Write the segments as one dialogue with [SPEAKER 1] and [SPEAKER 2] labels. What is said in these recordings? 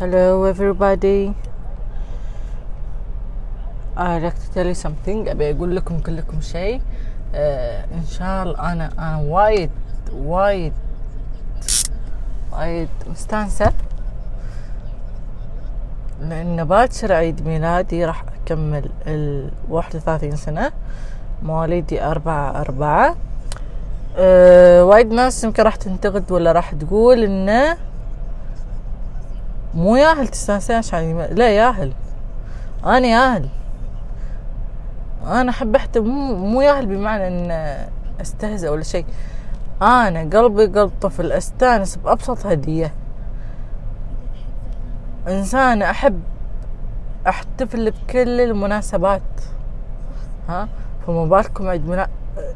[SPEAKER 1] Hello, everybody. I'd like to tell you something. أبي أقول لكم كلكم شيء. آه إن شاء الله أنا أنا وايد وايد وايد مستانسة لأن باكر عيد ميلادي راح أكمل ال 31 سنة مواليدي أربعة أربعة أه وايد ناس يمكن راح تنتقد ولا راح تقول إنه مو ياهل تستانسين عشان لا ياهل. أنا ياهل. أنا أحب أحتى مو مو ياهل بمعنى إن أستهزأ ولا شيء. أنا قلبي قلب طفل أستانس بأبسط هدية. إنسان أحب أحتفل بكل المناسبات. ها؟ فما بالكم عيد ميلاد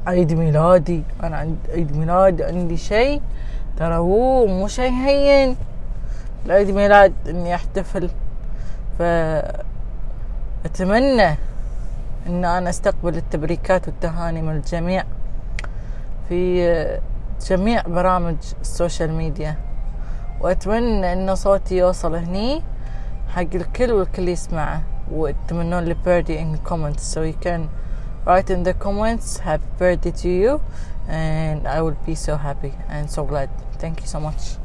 [SPEAKER 1] عيد ميلادي. أنا عند عيد ميلادي عندي شيء. ترى هو مو شيء هين. العيد ميلاد إني أحتفل. فأتمنى إن أنا أستقبل التبريكات والتهاني من الجميع في جميع برامج ال social media. وأتمنى إن صوتي يوصل هني حق الكل والكل يسمعه. وتمنون لي birthday in comments. So you can write in the comments happy birthday to you and I will be so happy and so glad. Thank you so much.